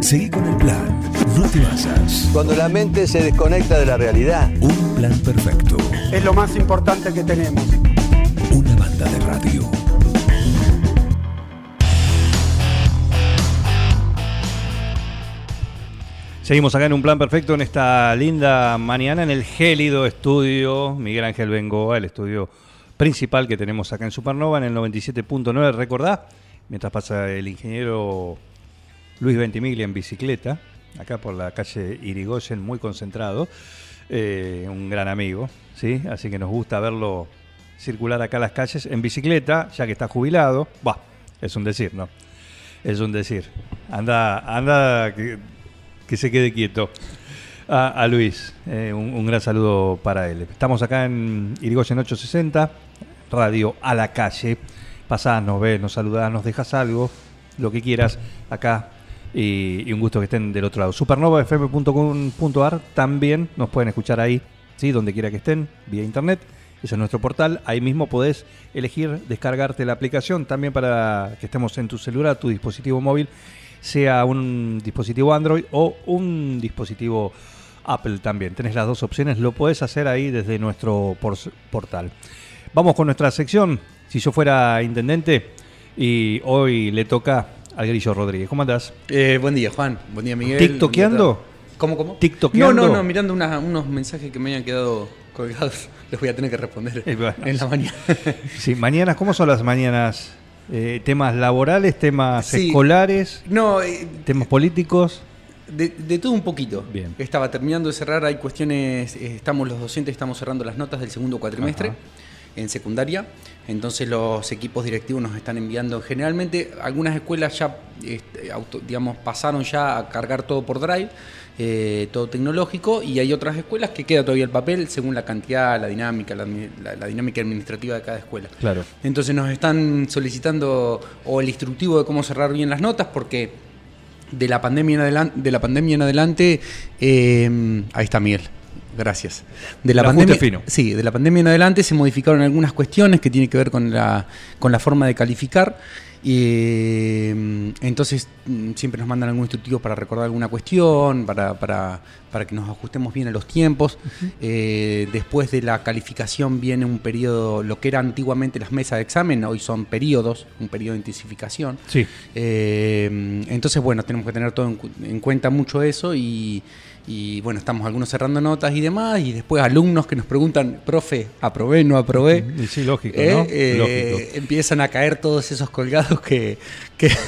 Seguí con el plan. No te basas. Cuando la mente se desconecta de la realidad. Un plan perfecto. Es lo más importante que tenemos. Una banda de radio. Seguimos acá en un plan perfecto en esta linda mañana en el gélido estudio Miguel Ángel Bengoa, el estudio principal que tenemos acá en Supernova en el 97.9. Recordá, mientras pasa el ingeniero Luis Ventimiglia en bicicleta, acá por la calle Irigoyen, muy concentrado, eh, un gran amigo, ¿sí? Así que nos gusta verlo circular acá las calles en bicicleta, ya que está jubilado. Bah, es un decir, ¿no? Es un decir. Anda, anda, que, se quede quieto. A, a Luis, eh, un, un gran saludo para él. Estamos acá en Irigoyen 860, radio a la calle. Pasás, nos ves, nos saludás, nos dejas algo, lo que quieras, acá. Y, un gusto que estén del otro lado. Supernovafm.com.ar también nos pueden escuchar ahí, ¿sí? donde quiera que estén, vía internet. Ese es nuestro portal. Ahí mismo podés elegir descargarte la aplicación también para que estemos en tu celular, tu dispositivo móvil, sea un dispositivo Android o un dispositivo Apple también. Tenés las dos opciones, lo podés hacer ahí desde nuestro por- portal. Vamos con nuestra sección. Si yo fuera intendente y hoy le toca al Grillo Rodríguez. ¿Cómo andás? Eh, buen día, Juan. Buen día, Miguel. ¿Tiktokeando? ¿Cómo, cómo? ¿Tiktokeando? No, no, no, mirando una- unos mensajes que me habían quedado colgados. Les voy a tener que responder Eh, bueno. en la mañana. Sí, mañanas, ¿cómo son las mañanas? Eh, ¿Temas laborales, temas Sí. escolares, no, eh, temas políticos? de, de todo un poquito. Bien. Estaba terminando de cerrar, hay cuestiones, estamos los docentes, estamos cerrando las notas del segundo cuatrimestre Ajá. en secundaria. Entonces los equipos directivos nos están enviando. Generalmente algunas escuelas ya, este, auto- digamos, pasaron ya a cargar todo por Drive, eh, todo tecnológico, y hay otras escuelas que queda todavía el papel según la cantidad, la dinámica, la, la- la dinámica administrativa de cada escuela. Claro. Entonces nos están solicitando o el instructivo de cómo cerrar bien las notas porque de la pandemia en adelante, de la pandemia en adelante eh, ahí está Miguel. Gracias. De la pandemia, fino. sí, de la pandemia en adelante se modificaron algunas cuestiones que tienen que ver con la, con la forma de calificar. Y, mm, entonces mm, siempre nos mandan algún instructivo para recordar alguna cuestión, para, para, para que nos ajustemos bien a los tiempos. Eh, después de la calificación viene un periodo, lo que era antiguamente las mesas de examen, hoy son periodos, un periodo de intensificación. Sí. Eh, entonces, bueno, tenemos que tener todo en, cu- en cuenta mucho eso y, y, bueno, estamos algunos cerrando notas y demás y después alumnos que nos preguntan, profe, aprobé, no aprobé. Y sí, lógico, Eh, ¿no? eh, Lógico. Empiezan a caer todos esos colgados que... que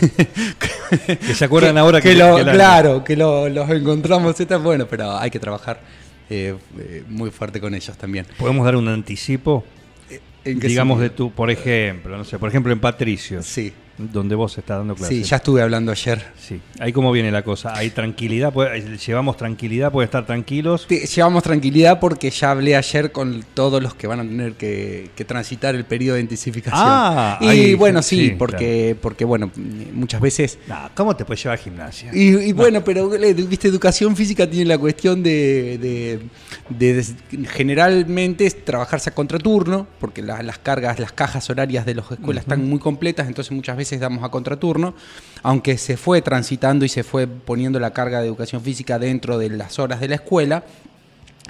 Que se acuerdan ahora que- lo- que la- Claro, que lo- los encontramos, tal, bueno, pero hay que trabajar eh, eh, muy fuerte con ellos también. ¿Podemos dar un anticipo? ¿En qué Digamos de tu, por ejemplo, no sé, por ejemplo en Patricio, Sí, donde vos estás dando clases. sí, ya estuve hablando ayer. Sí. Ahí cómo viene la cosa. Hay tranquilidad, puede- llevamos tranquilidad, puede estar tranquilos. Te- llevamos tranquilidad porque ya hablé ayer con todos los que van a tener que, que transitar el periodo de intensificación. Ah, y ahí, bueno, sí, sí, porque, porque bueno, muchas veces. Nah, ¿Cómo te puedes llevar a gimnasia? Y, y bueno, pero eh, viste, educación física tiene la cuestión de, de- de generalmente es trabajarse a contraturno, porque la- las cargas, las cajas horarias de las escuelas están muy completas, entonces muchas veces damos a contraturno, aunque se fue transitando y se fue poniendo la carga de educación física dentro de las horas de la escuela,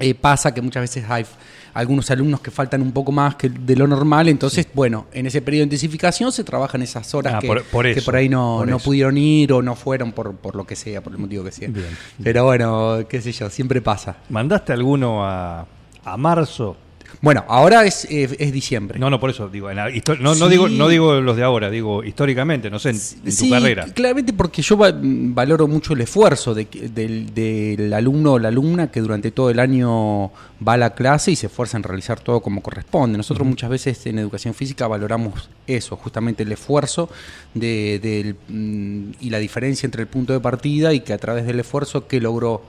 eh, pasa que muchas veces hay algunos alumnos que faltan un poco más que de lo normal, entonces, bueno, en ese periodo de intensificación se trabajan esas horas Ah, que, por- por que eso, por ahí no, por no pudieron ir o no fueron por, por lo que sea, por el motivo que sea. Bien. Pero bueno, qué sé yo, siempre pasa. ¿Mandaste alguno a, a marzo? Bueno, ahora es, eh, es diciembre. No, no, por eso digo. en la no, no digo no digo los de ahora, digo históricamente, no sé, en, en tu carrera. claramente porque yo va- valoro mucho el esfuerzo de del, del alumno o la alumna que durante todo el año va a la clase y se esfuerza en realizar todo como corresponde. Nosotros muchas veces en educación física valoramos eso, justamente el esfuerzo de, del, mm, y la diferencia entre el punto de partida y que a través del esfuerzo que logró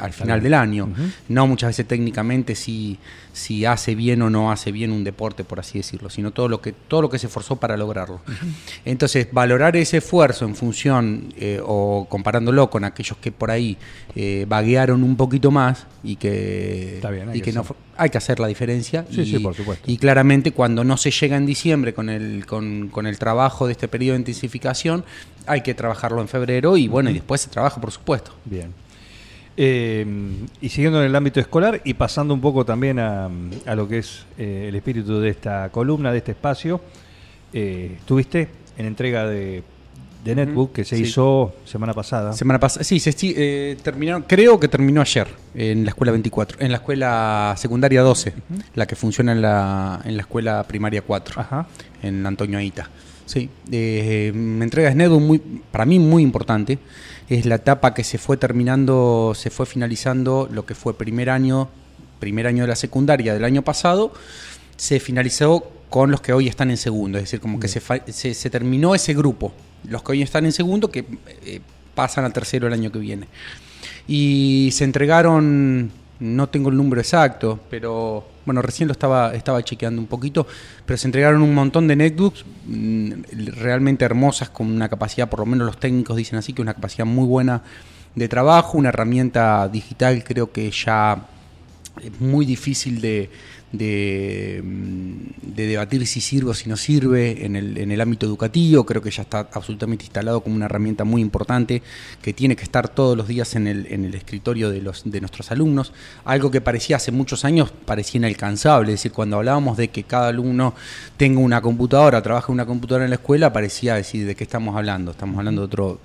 al final del año. No muchas veces técnicamente si, si hace bien o no hace bien un deporte, por así decirlo, sino todo lo que, todo lo que se esforzó para lograrlo. Entonces, valorar ese esfuerzo en función eh, o comparándolo con aquellos que por ahí eh, vaguearon un poquito más y que, Está bien, hay y que que no hay que hacer la diferencia. Sí, y, sí, por supuesto. Y claramente cuando no se llega en diciembre con el, con, con el trabajo de este periodo de intensificación, hay que trabajarlo en febrero y bueno, y después se trabaja, por supuesto. Bien. Eh, y siguiendo en el ámbito escolar y pasando un poco también a, a lo que es eh, el espíritu de esta columna, de este espacio, eh, estuviste en entrega de, de Netbook que se sí. hizo semana pasada. Semana pasada, sí, se eh, terminaron, creo que terminó ayer en la escuela 24, en la escuela secundaria 12, la que funciona en la, en la escuela primaria 4, Ajá. en Antonio Aita. Sí, eh, me entrega Snedo muy, para mí muy importante. Es la etapa que se fue terminando, se fue finalizando lo que fue primer año, primer año de la secundaria del año pasado, se finalizó con los que hoy están en segundo, es decir, como que se, se, se terminó ese grupo, los que hoy están en segundo que eh, pasan al tercero el año que viene. Y se entregaron, no tengo el número exacto, pero bueno, recién lo estaba, estaba chequeando un poquito, pero se entregaron un montón de netbooks mm, realmente hermosas, con una capacidad, por lo menos los técnicos dicen así, que una capacidad muy buena de trabajo, una herramienta digital creo que ya es muy difícil de, de, mm, de debatir si sirve o si no sirve en el, en el ámbito educativo. Creo que ya está absolutamente instalado como una herramienta muy importante que tiene que estar todos los días en el, en el escritorio de, los, de nuestros alumnos. Algo que parecía hace muchos años, parecía inalcanzable. Es decir, cuando hablábamos de que cada alumno tenga una computadora, trabaje una computadora en la escuela, parecía decir de qué estamos hablando. Estamos hablando de otro,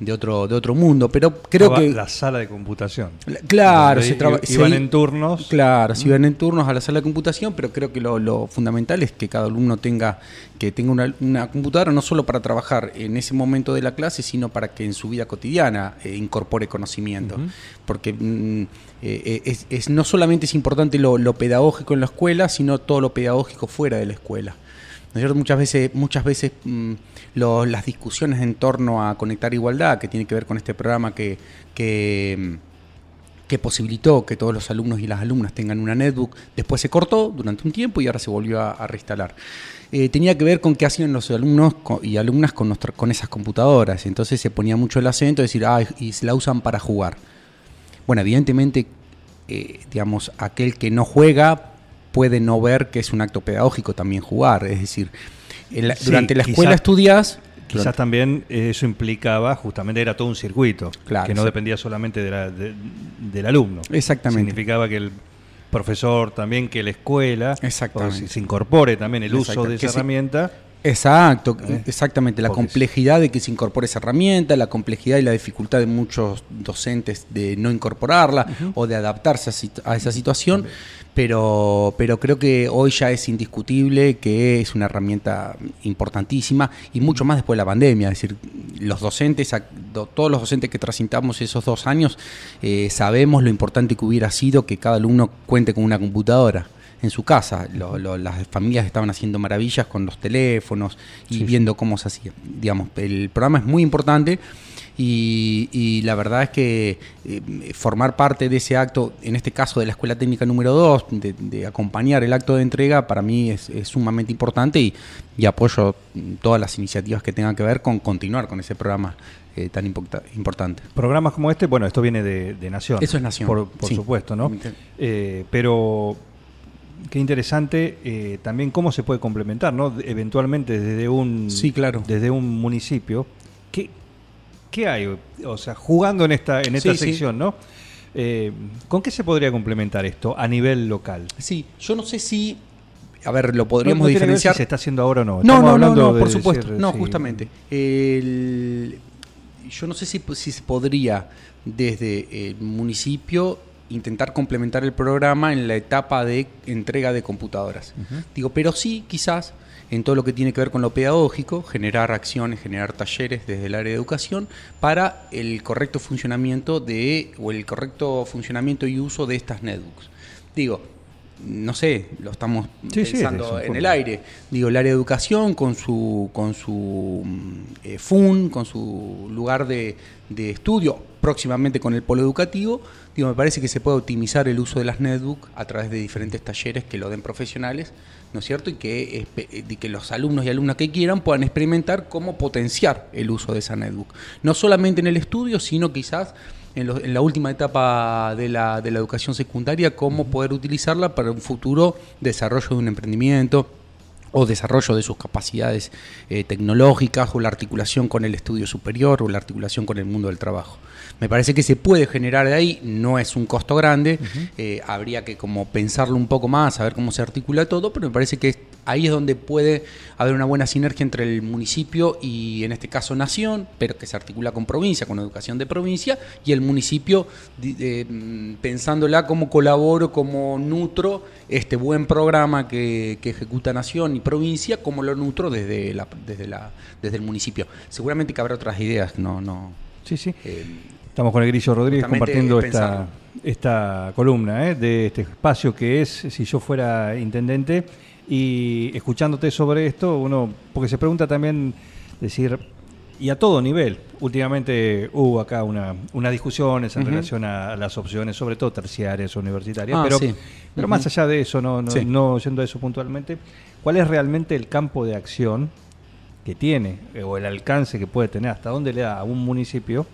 de otro, de otro mundo. Pero creo Estaba que... la sala de computación. La- Claro, se se iban en turnos. Claro, se iban en turnos a la sala de computación, pero creo que lo, lo fundamental es que cada alumno tenga que tenga una, una computadora no solo para trabajar en ese momento de la clase, sino para que en su vida cotidiana eh, incorpore conocimiento. Porque mm, eh, es, es- no solamente es importante lo, lo pedagógico en la escuela, sino todo lo pedagógico fuera de la escuela. ¿No es cierto? Muchas veces, muchas veces mm, lo- las discusiones en torno a conectar igualdad, que tiene que ver con este programa que, que, mm, que posibilitó que todos los alumnos y las alumnas tengan una netbook, después se cortó durante un tiempo y ahora se volvió a, reinstalar. Eh, tenía que ver con qué hacían los alumnos y alumnas con, nuestra- con esas computadoras. Entonces se ponía mucho el acento de decir, ah, y se la usan para jugar. Bueno, evidentemente, eh, digamos, aquel que no juega puede no ver que es un acto pedagógico también jugar. Es decir, Sí, durante la quizá- escuela estudias... Quizás también eso implicaba, justamente era todo un circuito, Claro, que no sí. dependía solamente de la- de- del alumno. Exactamente. Significaba que el profesor también, que la escuela, si se incorpore también el uso de esa herramienta. Exacto, ¿Eh? exactamente. La complejidad de que se incorpore esa herramienta, la complejidad y la dificultad de muchos docentes de no incorporarla o de adaptarse a esa situación, pero, pero creo que hoy ya es indiscutible que es una herramienta importantísima y mucho más después de la pandemia. Es decir, los docentes, todos los docentes que transitamos esos dos años, eh, sabemos lo importante que hubiera sido que cada alumno cuente con una computadora en su casa. Lo- lo- las familias estaban haciendo maravillas con los teléfonos y viendo cómo se hacía. Digamos, el programa es muy importante y, y la verdad es que eh, formar parte de ese acto, en este caso de la Escuela Técnica número 2, de, de acompañar el acto de entrega, para mí es, es sumamente importante y, y apoyo mm, todas las iniciativas que tengan que ver con continuar con ese programa eh, tan importante. Programas como este, bueno, esto viene de, de Nación. Eso es Nación, Por, por sí. supuesto, ¿no? Eh, pero qué interesante eh, también cómo se puede complementar, ¿no? Eventualmente desde un, Sí, claro. desde un municipio. ¿Qué, qué hay? O sea, jugando en esta, en esta Sí, sí. sección, ¿no? Eh, ¿Con qué se podría complementar esto a nivel local? Sí, yo no sé si, a ver, lo podríamos no diferenciar. si se está haciendo ahora o no. No, no, no, no, de por decir, supuesto. No, sí. justamente. El- yo no sé si, si se podría desde el municipio intentar complementar el programa en la etapa de entrega de computadoras. Digo, pero sí, quizás en todo lo que tiene que ver con lo pedagógico, generar acciones, generar talleres desde el área de educación para el correcto funcionamiento de o el correcto funcionamiento y uso de estas netbooks. Digo, no sé, lo estamos Sí, pensando en el aire. Digo, el área de educación con su, con su mm, eh, FUN, con su lugar de, de estudio, próximamente con el polo educativo, digo, me parece que se puede optimizar el uso de las netbook a través de diferentes talleres que lo den profesionales, ¿no es cierto? Y que, y que los alumnos y alumnas que quieran puedan experimentar cómo potenciar el uso de esa netbook. No solamente en el estudio, sino quizás en, lo- en la última etapa de la, de la educación secundaria, cómo poder utilizarla para un futuro desarrollo de un emprendimiento o desarrollo de sus capacidades eh, tecnológicas o la articulación con el estudio superior o la articulación con el mundo del trabajo. Me parece que se puede generar de ahí, no es un costo grande, eh, habría que como pensarlo un poco más, a ver cómo se articula todo, pero me parece que ahí es donde puede haber una buena sinergia entre el municipio y en este caso nación, pero que se articula con provincia, con educación de provincia, y el municipio eh, mm, pensándola como colaboro, como nutro este buen programa que, que ejecuta nación y provincia, como lo nutro desde, la, desde, la, desde el municipio. Seguramente que habrá otras ideas, no, no. Sí, sí. eh, Estamos con el Grillo Rodríguez compartiendo esta, esta columna ¿eh? de este espacio que es Si yo fuera intendente y escuchándote sobre esto, uno, porque se pregunta también, decir, y a todo nivel, últimamente hubo acá una, unas discusiones en relación a las opciones, sobre todo terciarias, universitarias, Ah, pero, sí. pero más allá de eso, no, no, Sí. no yendo a eso puntualmente, ¿cuál es realmente el campo de acción que tiene eh, o el alcance que puede tener, hasta dónde le da a un municipio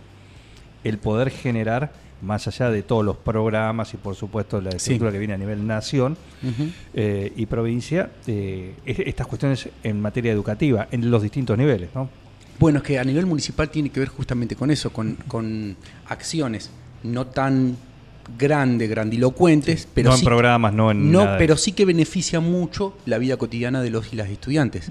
el poder generar, más allá de todos los programas y por supuesto la estructura que viene a nivel nación eh, y provincia, eh, es- estas cuestiones en materia educativa, en los distintos niveles, ¿no? Bueno, es que a nivel municipal tiene que ver justamente con eso, con, con acciones no tan grandes, grandilocuentes, pero no en sí, programas, no en no, nada pero sí que beneficia mucho la vida cotidiana de los y las estudiantes.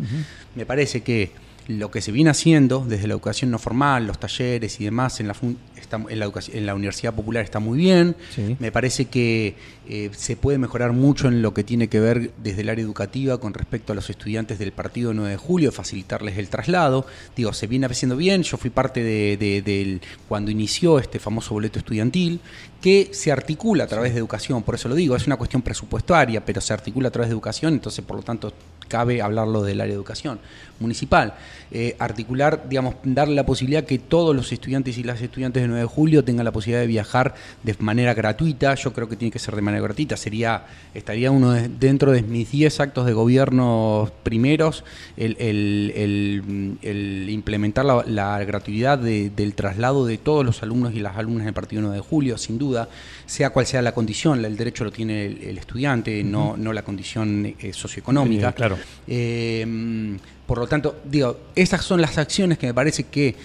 Me parece que lo que se viene haciendo desde la educación no formal, los talleres y demás en la, fun- está- en la, educación- en la Universidad Popular está muy bien. Sí. Me parece que eh, se puede mejorar mucho en lo que tiene que ver desde el área educativa con respecto a los estudiantes del partido 9 de julio, facilitarles el traslado. Digo, se viene haciendo bien. Yo fui parte de, de- del cuando inició este famoso boleto estudiantil, que se articula a través de educación, por eso lo digo, es una cuestión presupuestaria, pero se articula a través de educación, entonces por lo tanto cabe hablarlo del área de educación municipal. Eh, articular, digamos, darle la posibilidad que todos los estudiantes y las estudiantes de 9 de julio tengan la posibilidad de viajar de manera gratuita. Yo creo que tiene que ser de manera gratuita. Sería, estaría uno de- dentro de mis 10 actos de gobierno primeros el, el- el- el implementar la, la gratuidad de- del traslado de todos los alumnos y las alumnas del partido 9 de julio, sin duda, sea cual sea la condición, el derecho lo tiene el, estudiante, no, no la condición eh, socioeconómica. Eh, claro. Eh, por lo tanto, digo, esas son las acciones que me parece que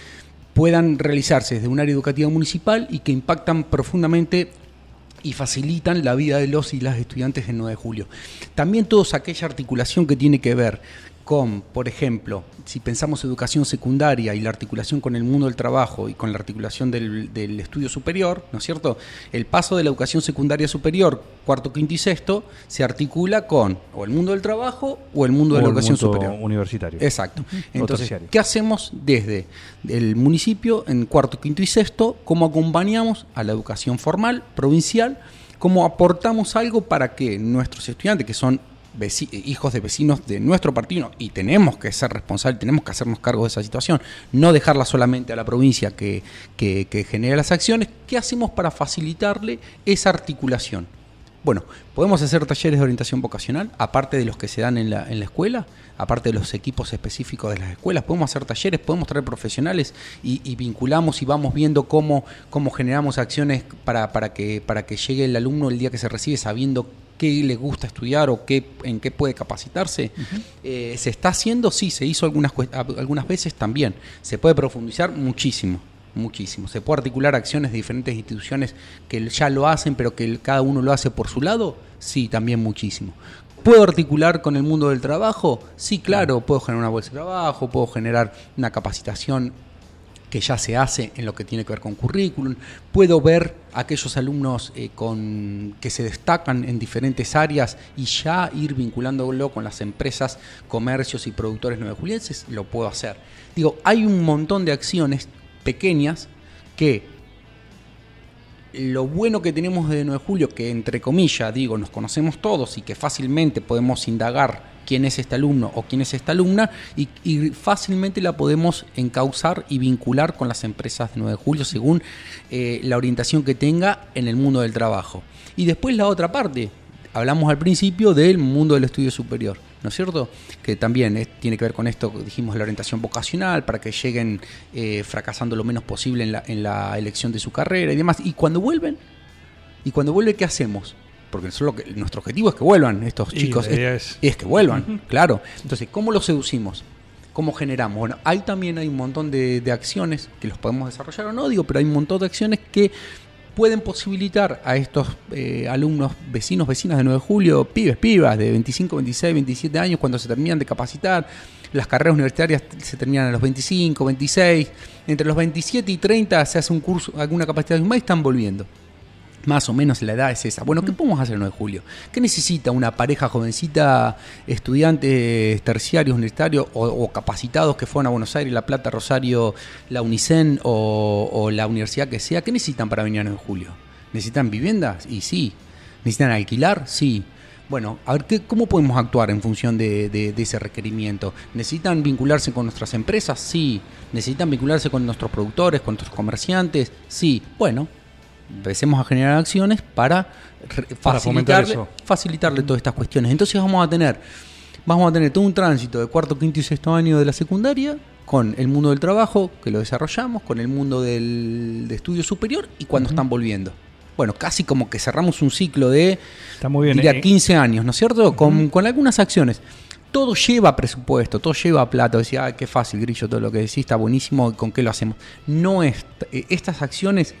puedan realizarse desde un área educativa municipal y que impactan profundamente y facilitan la vida de los y las estudiantes del 9 de julio. También toda aquella articulación que tiene que ver con, por ejemplo, si pensamos educación secundaria y la articulación con el mundo del trabajo y con la articulación del, del estudio superior, ¿no es cierto? El paso de la educación secundaria superior, cuarto, quinto y sexto, se articula con o el mundo del trabajo o el mundo de la el educación mundo superior. universitario. Exacto. Entonces. ¿qué hacemos desde el municipio en cuarto, quinto y sexto? ¿Cómo acompañamos a la educación formal, provincial? ¿Cómo aportamos algo para que nuestros estudiantes, que son hijos de vecinos de nuestro partido, y tenemos que ser responsables, tenemos que hacernos cargo de esa situación, no dejarla solamente a la provincia que, que, genera las acciones, ¿qué hacemos para facilitarle esa articulación? Bueno, podemos hacer talleres de orientación vocacional, aparte de los que se dan en la, en la escuela, aparte de los equipos específicos de las escuelas, podemos hacer talleres, podemos traer profesionales y, y vinculamos y vamos viendo cómo, cómo generamos acciones para, para, que, para que llegue el alumno el día que se recibe sabiendo qué le gusta estudiar o qué, en qué puede capacitarse. Eh, ¿Se está haciendo? Sí, se hizo algunas, algunas veces también. Se puede profundizar muchísimo. Muchísimo. Se puede articular acciones de diferentes instituciones que ya lo hacen, pero que cada uno lo hace por su lado. Sí, también muchísimo. ¿Puedo articular con el mundo del trabajo? Sí, claro. Puedo generar una bolsa de trabajo, puedo generar una capacitación que ya se hace en lo que tiene que ver con currículum. Puedo ver aquellos alumnos eh, con, que se destacan en diferentes áreas y ya ir vinculándolo con las empresas, comercios y productores nuevejulienses. Lo puedo hacer. Digo, hay un montón de acciones pequeñas que lo bueno que tenemos de 9 de julio, que entre comillas, digo, nos conocemos todos y que fácilmente podemos indagar quién es este alumno o quién es esta alumna y, fácilmente la podemos encauzar y vincular con las empresas de 9 de julio según eh, la orientación que tenga en el mundo del trabajo. Y después la otra parte, hablamos al principio del mundo del estudio superior. ¿No es cierto? Que también tiene que ver con esto, dijimos, la orientación vocacional, para que lleguen eh, fracasando lo menos posible en la, en la elección de su carrera y demás. Y cuando vuelven, y cuando vuelven, ¿qué hacemos? Porque lo que- nuestro objetivo es que vuelvan estos Y chicos. idea es, que vuelvan, claro. Entonces, ¿cómo los seducimos? ¿Cómo generamos? Bueno, ahí también hay un montón de, de acciones que los podemos desarrollar o no, digo, pero hay un montón de acciones que pueden posibilitar a estos eh, alumnos, vecinos, vecinas de 9 de julio, pibes, pibas de 25, 26, 27 años, cuando se terminan de capacitar, las carreras universitarias se terminan a los 25, 26, entre los 27 y 30 se hace un curso, alguna capacitación más y están volviendo. Más o menos la edad es esa. Bueno, ¿qué podemos hacer el 9 de julio? ¿Qué necesita una pareja jovencita, estudiantes terciarios, universitarios o, o capacitados que fueron a Buenos Aires, La Plata, Rosario, la UNICEN o, o la universidad que sea? ¿Qué necesitan para venir el 9 de julio? ¿Necesitan viviendas? Y sí. ¿Necesitan alquilar? Sí. Bueno, a ver, ¿qué, ¿cómo podemos actuar en función de, de- de ese requerimiento? ¿Necesitan vincularse con nuestras empresas? Sí. ¿Necesitan vincularse con nuestros productores, con nuestros comerciantes? Sí. Bueno, empecemos a generar acciones para, facilitarle, eso. facilitarle todas estas cuestiones. Entonces vamos a tener, vamos a tener todo un tránsito de cuarto, quinto y sexto año de la secundaria con el mundo del trabajo, que lo desarrollamos, con el mundo del de estudio superior y cuando están volviendo. Bueno, casi como que cerramos un ciclo de Está muy bien. diría eh, 15 años, ¿no es cierto? Con, con algunas acciones. Todo lleva presupuesto, todo lleva plata. Decía, "Ay, qué fácil, Grillo, todo lo que decís está buenísimo, ¿con qué lo hacemos? No es. eh, Estas acciones,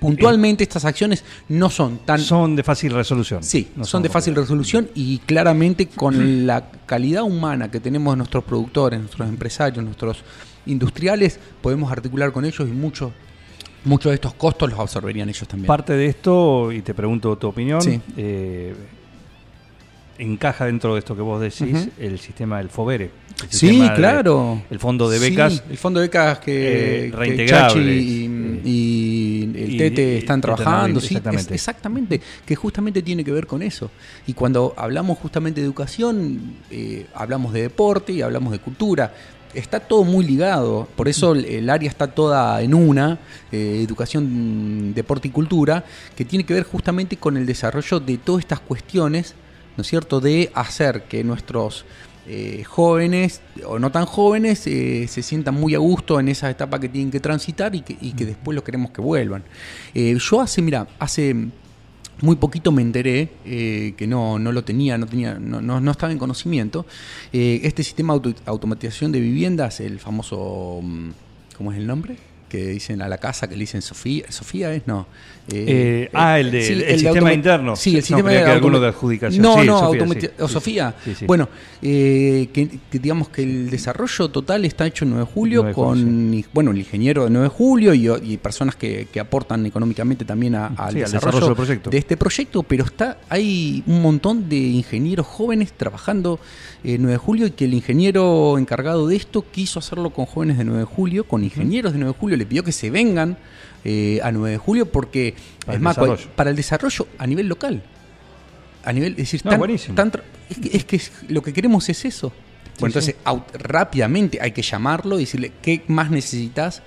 puntualmente, estas acciones no son tan. son de fácil resolución. Sí, No son de fácil resolución y claramente con la calidad humana que tenemos de nuestros productores, nuestros empresarios, nuestros industriales, podemos articular con ellos y muchos muchos de estos costos los absorberían ellos también. Parte de esto, y te pregunto tu opinión, Sí. eh, encaja dentro de esto que vos decís el sistema del FOBERE. el Sí, de- claro. el fondo de Sí, becas. el fondo de becas que, eh, que reintegrables, Chachi y, eh, y el y- Tete están trabajando. Sí, es- exactamente. Que justamente tiene que ver con eso. Y cuando hablamos justamente de educación, eh, hablamos de deporte y hablamos de cultura. Está todo muy ligado, por eso el, el área está toda en una, eh, educación, deporte y cultura, que tiene que ver justamente con el desarrollo de todas estas cuestiones, ¿no es cierto?, de hacer que nuestros eh, jóvenes o no tan jóvenes eh, se sientan muy a gusto en esa etapa que tienen que transitar y que, y que después lo queremos que vuelvan. Eh, yo hace, mira, hace muy poquito me enteré eh, que no, no lo tenía, no tenía, no, no, no estaba en conocimiento. eh, este sistema de auto- automatización de viviendas, el famoso mm, ¿cómo es el nombre? Que dicen a la casa, que le dicen Sofía, Sofía es, no. Eh, ah, el de- el sistema automa- interno. Sí, el No, sistema que de alguno automa- de adjudicación. No, Sí, no, Sofía, sí, o Sofía. Bueno, eh, que, que digamos que el desarrollo total está hecho en 9 de julio 9 de julio, con y- bueno, el ingeniero de 9 de julio y, y personas que, que aportan económicamente también a- al, desarrollo, desarrollo del proyecto. de este proyecto, pero está hay un montón de ingenieros jóvenes trabajando en 9 de julio y que el ingeniero encargado de esto quiso hacerlo con jóvenes de 9 de julio, con ingenieros de 9 de julio, le pidió que se vengan eh, a 9 de julio porque Para es más, desarrollo. para el desarrollo a nivel local. A nivel, es decir, No, tan- tan es, que, es que lo que queremos es eso. Bueno, sí. entonces rápidamente hay que llamarlo y decirle qué más necesitas,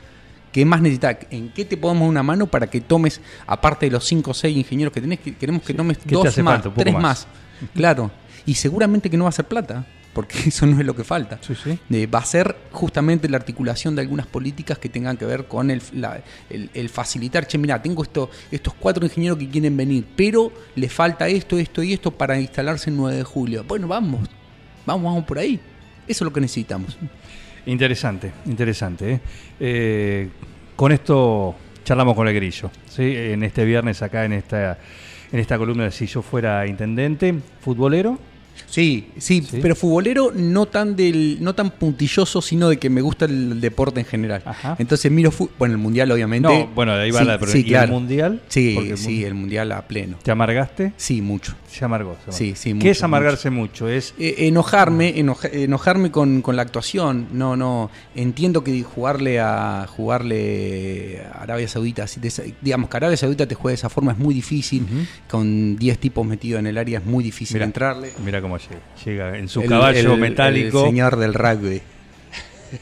qué más necesitas, en qué te podemos dar una mano para que tomes, aparte de los 5 o 6 ingenieros que tenés, que queremos que tomes ¿Qué te dos más, tres más. más. Claro. Y seguramente que no va a ser plata, porque eso no es lo que falta. Sí, sí. Eh, va a ser justamente la articulación de algunas políticas que tengan que ver con el, la- el- el facilitar, che, mira, tengo esto, estos cuatro ingenieros que quieren venir, pero le falta esto, esto y esto para instalarse el 9 de julio. Bueno, vamos, vamos, vamos por ahí. Eso es lo que necesitamos. Interesante, interesante. ¿eh? Eh, con esto charlamos con el grillo. ¿sí? En este viernes acá en esta, en esta columna de Si yo fuera intendente, futbolero. Sí, sí, Sí. pero futbolero no tan del, no tan puntilloso, sino de que me gusta el deporte en general. Ajá. Entonces miro bueno, el mundial obviamente. No, bueno, ahí va Sí, la pero sí, ¿y el mundial? Sí, el sí, el mundial a pleno. ¿Te amargaste? Sí, mucho. Se amargó. se amargó. Sí, sí, ¿Qué mucho, es amargarse mucho? Es Eh, enojarme, enoja- enojarme con, con la actuación. No, no. Entiendo que jugarle a jugarle a Arabia Saudita, digamos que Arabia Saudita te juega de esa forma es muy difícil. Con 10 tipos metidos en el área es muy difícil entrarle. Mira cómo llega. Llega en su El- caballo el- metálico El señor del rugby.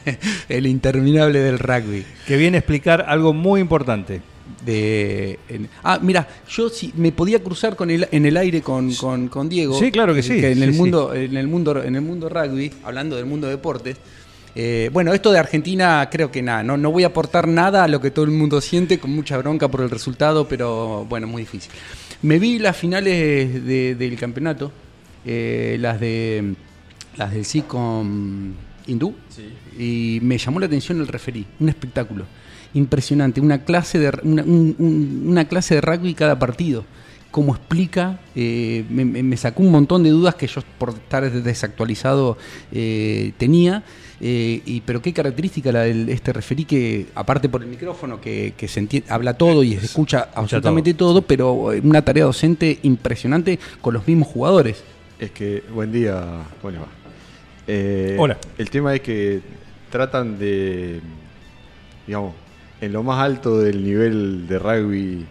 el interminable del rugby. que viene a explicar algo muy importante. De, en- ah, mira, yo si me podía cruzar con el, en el aire con, con- con Diego. Sí, claro que sí, en sí, el sí. mundo, en el mundo, en el mundo rugby, hablando del mundo de deportes. eh, bueno, esto de Argentina creo que nada, no, no voy a aportar nada a lo que todo el mundo siente, con mucha bronca por el resultado, pero bueno, muy difícil. Me vi las finales de- del campeonato, eh, las de las del sí con Hindú, y me llamó la atención el referí, un espectáculo impresionante, una clase de una, un- un- una clase de rugby cada partido. Como explica, eh, me, sacó un montón de dudas que yo por estar desactualizado eh, tenía. eh, y, pero qué característica la de este referí que, aparte por el micrófono, que, que se entiende, habla todo y escucha absolutamente todo. pero eh, una tarea docente impresionante con los mismos jugadores. Es que, buen día, ¿cómo les va? Eh, Hola. El tema es que tratan de, digamos, en lo más alto del nivel de rugby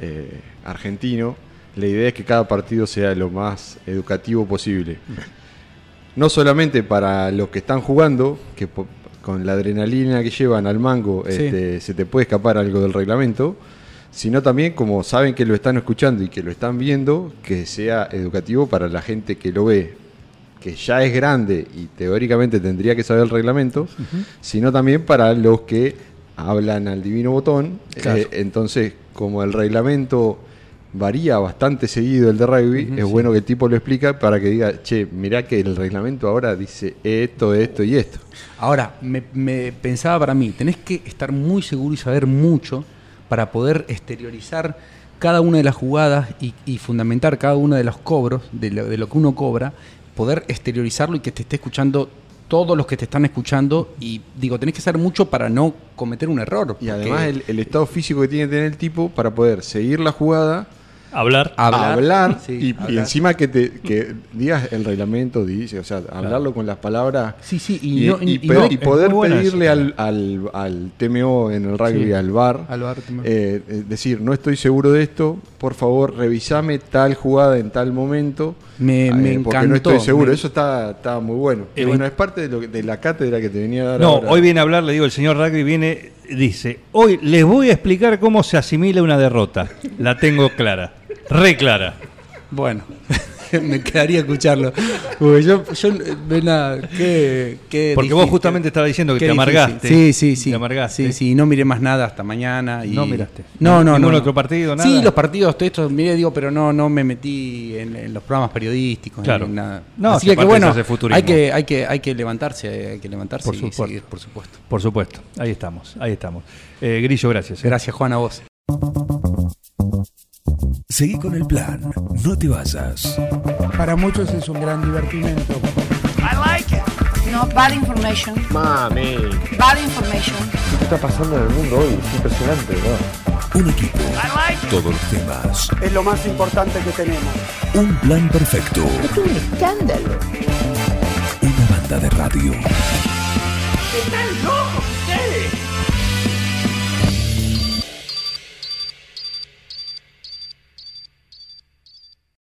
eh, argentino, la idea es que cada partido sea lo más educativo posible. No solamente para los que están jugando, que con la adrenalina que llevan al mango Sí. este, se te puede escapar algo del reglamento, sino también como saben que lo están escuchando y que lo están viendo, que sea educativo para la gente que lo ve, que ya es grande y teóricamente tendría que saber el reglamento, sino también para los que hablan al divino botón. Claro. Eh, entonces, como el reglamento varía bastante seguido el de rugby, es bueno que el tipo lo explica para que diga, che, mirá que el reglamento ahora dice esto, esto y esto. Ahora, me, me pensaba para mí, tenés que estar muy seguro y saber mucho para poder exteriorizar cada una de las jugadas y, y fundamentar cada uno de los cobros, de lo, de lo que uno cobra, poder exteriorizarlo y que te esté escuchando todos los que te están escuchando y digo, tenés que saber mucho para no cometer un error. Y además el, el estado físico que tiene que tener el tipo para poder seguir la jugada, Hablar. Hablar, hablar, sí, y, encima que te que digas el reglamento, dice, o sea, hablarlo con las palabras Sí, sí, y y, no- y y pe- no- y es poder pedirle al, al, al TMO en el rugby, Sí. al VAR, Al también. eh, eh, decir, no estoy seguro de esto, por favor, revisame tal jugada en tal momento. Me- eh, me Porque no encantó, estoy seguro, me- eso está, está muy bueno. Y Eh, bueno, es parte de, lo que- de la cátedra que te venía a dar No, ahora. hoy viene a hablar, le digo, el señor Rugby viene, dice, hoy les voy a explicar cómo se asimila una derrota. La tengo clara, re clara. Bueno, me quedaría escucharlo. Porque yo, yo nada, qué, qué Porque vos justamente estabas diciendo que Qué te difícil. amargaste. Sí, sí, sí. Te amargaste. Sí, sí, no miré más nada hasta mañana. Y... No miraste. No, no, ¿Ningún no. otro partido, nada? Sí, los partidos, todo esto miré, digo, pero no, no me metí en, en los programas periodísticos. Claro. ni nada. No, Así que, que bueno, hay que, hay, que, hay que levantarse, hay que levantarse Por y supuesto. seguir, por supuesto. Por supuesto, ahí estamos, ahí estamos. Eh, Grillo, gracias. eh. Gracias, Juan, a vos. Seguí con el plan. No te vayas. Para muchos es un gran divertimento. No, bad information. Mami, Bad information. ¿qué está pasando en el mundo hoy? Es impresionante, ¿no? Un equipo. Todos los temas. Es lo más importante que tenemos. Un plan perfecto. Es un escándalo. Una banda de radio. ¡Están locos!